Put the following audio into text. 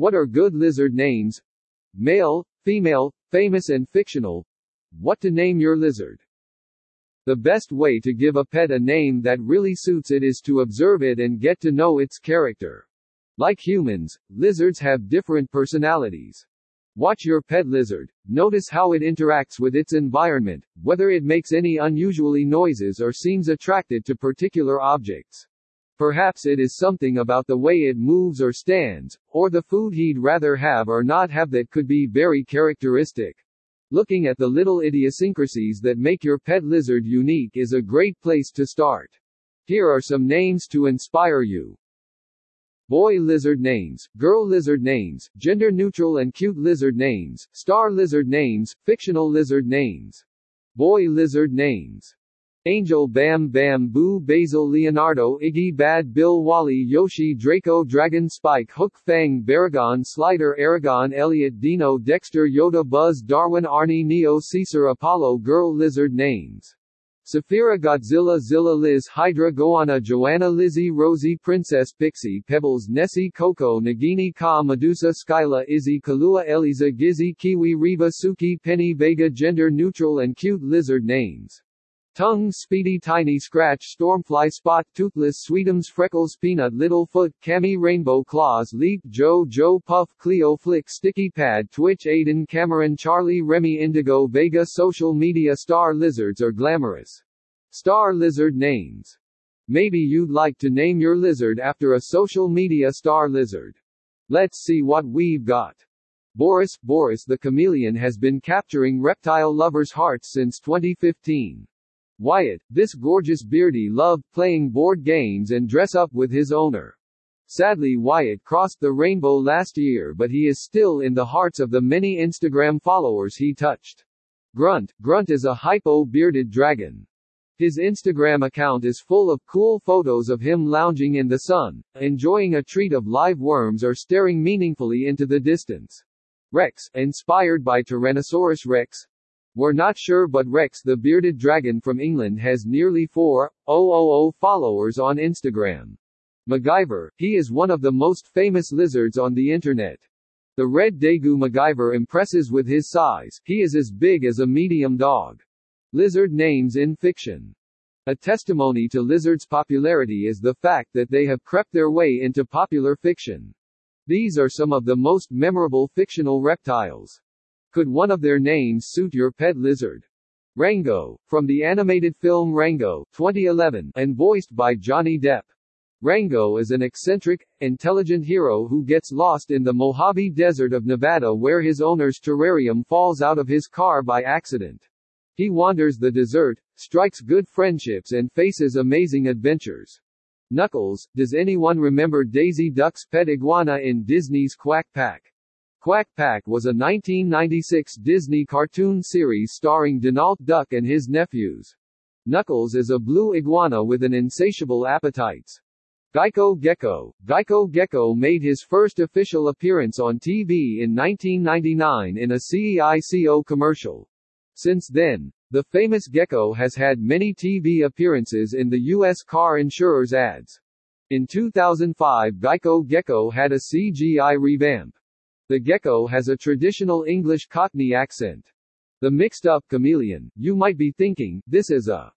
What are good lizard names? Male, female, famous and fictional. What to name your lizard? The best way to give a pet a name that really suits it is to observe it and get to know its character. Like humans, lizards have different personalities. Watch your pet lizard, notice how it interacts with its environment, whether it makes any unusually noises or seems attracted to particular objects. Perhaps it is something about the way it moves or stands, or the food he'd rather have or not have that could be very characteristic. Looking at the little idiosyncrasies that make your pet lizard unique is a great place to start. Here are some names to inspire you. Boy lizard names, girl lizard names, gender neutral and cute lizard names, star lizard names, fictional lizard names. Boy lizard names. Angel Bam Bam Boo Basil Leonardo Iggy Bad Bill Wally Yoshi Draco Dragon Spike Hook Fang Baragon Slider Aragon Elliot Dino Dexter Yoda Buzz Darwin Arnie Neo Caesar Apollo Girl Lizard Names. Saphira Godzilla Zilla Liz Hydra Goanna Joanna Lizzie Rosie Princess Pixie Pebbles Nessie Coco Nagini Ka Medusa Skyla Izzy Kalua Eliza Gizzy Kiwi Reva Suki Penny Vega Gender neutral and cute lizard names Tongue Speedy Tiny Scratch Stormfly Spot Toothless Sweetums Freckles Peanut Little Foot Cami Rainbow Claws Leap Joe Joe Puff Cleo Flick Sticky Pad Twitch Aiden Cameron Charlie Remy Indigo Vega Social Media Star Lizards are glamorous. Star Lizard Names Maybe you'd like to name your lizard after a social media star lizard. Let's see what we've got. Boris Boris the chameleon has been capturing reptile lovers' hearts since 2015. Wyatt, this gorgeous beardy loved playing board games and dress up with his owner. Sadly Wyatt crossed the rainbow last year but he is still in the hearts of the many Instagram followers he touched. Grunt, Grunt is a hypo-bearded dragon. His Instagram account is full of cool photos of him lounging in the sun, enjoying a treat of live worms or staring meaningfully into the distance. Rex, inspired by Tyrannosaurus rex, we're not sure but Rex the bearded dragon from England has nearly 4,000 followers on Instagram. MacGyver, he is one of the most famous lizards on the internet. The red tegu MacGyver impresses with his size, he is as big as a medium dog. Lizard names in fiction. A testimony to lizards' popularity is the fact that they have crept their way into popular fiction. These are some of the most memorable fictional reptiles. Could one of their names suit your pet lizard? Rango, from the animated film Rango 2011, and voiced by Johnny Depp. Rango is an eccentric, intelligent hero who gets lost in the Mojave Desert of Nevada where his owner's terrarium falls out of his car by accident. He wanders the desert, strikes good friendships and faces amazing adventures. Knuckles, does anyone remember Daisy Duck's pet iguana in Disney's Quack Pack? Quack Pack was a 1996 Disney cartoon series starring Donald Duck and his nephews. Knuckles is a blue iguana with an insatiable appetite. Geico Gecko Geico Gecko made his first official appearance on TV in 1999 in a GEICO commercial. Since then, the famous gecko has had many TV appearances in the U.S. car insurers ads. In 2005 Geico Gecko had a CGI revamp. The gecko has a traditional English Cockney accent. The mixed-up chameleon, you might be thinking, this is a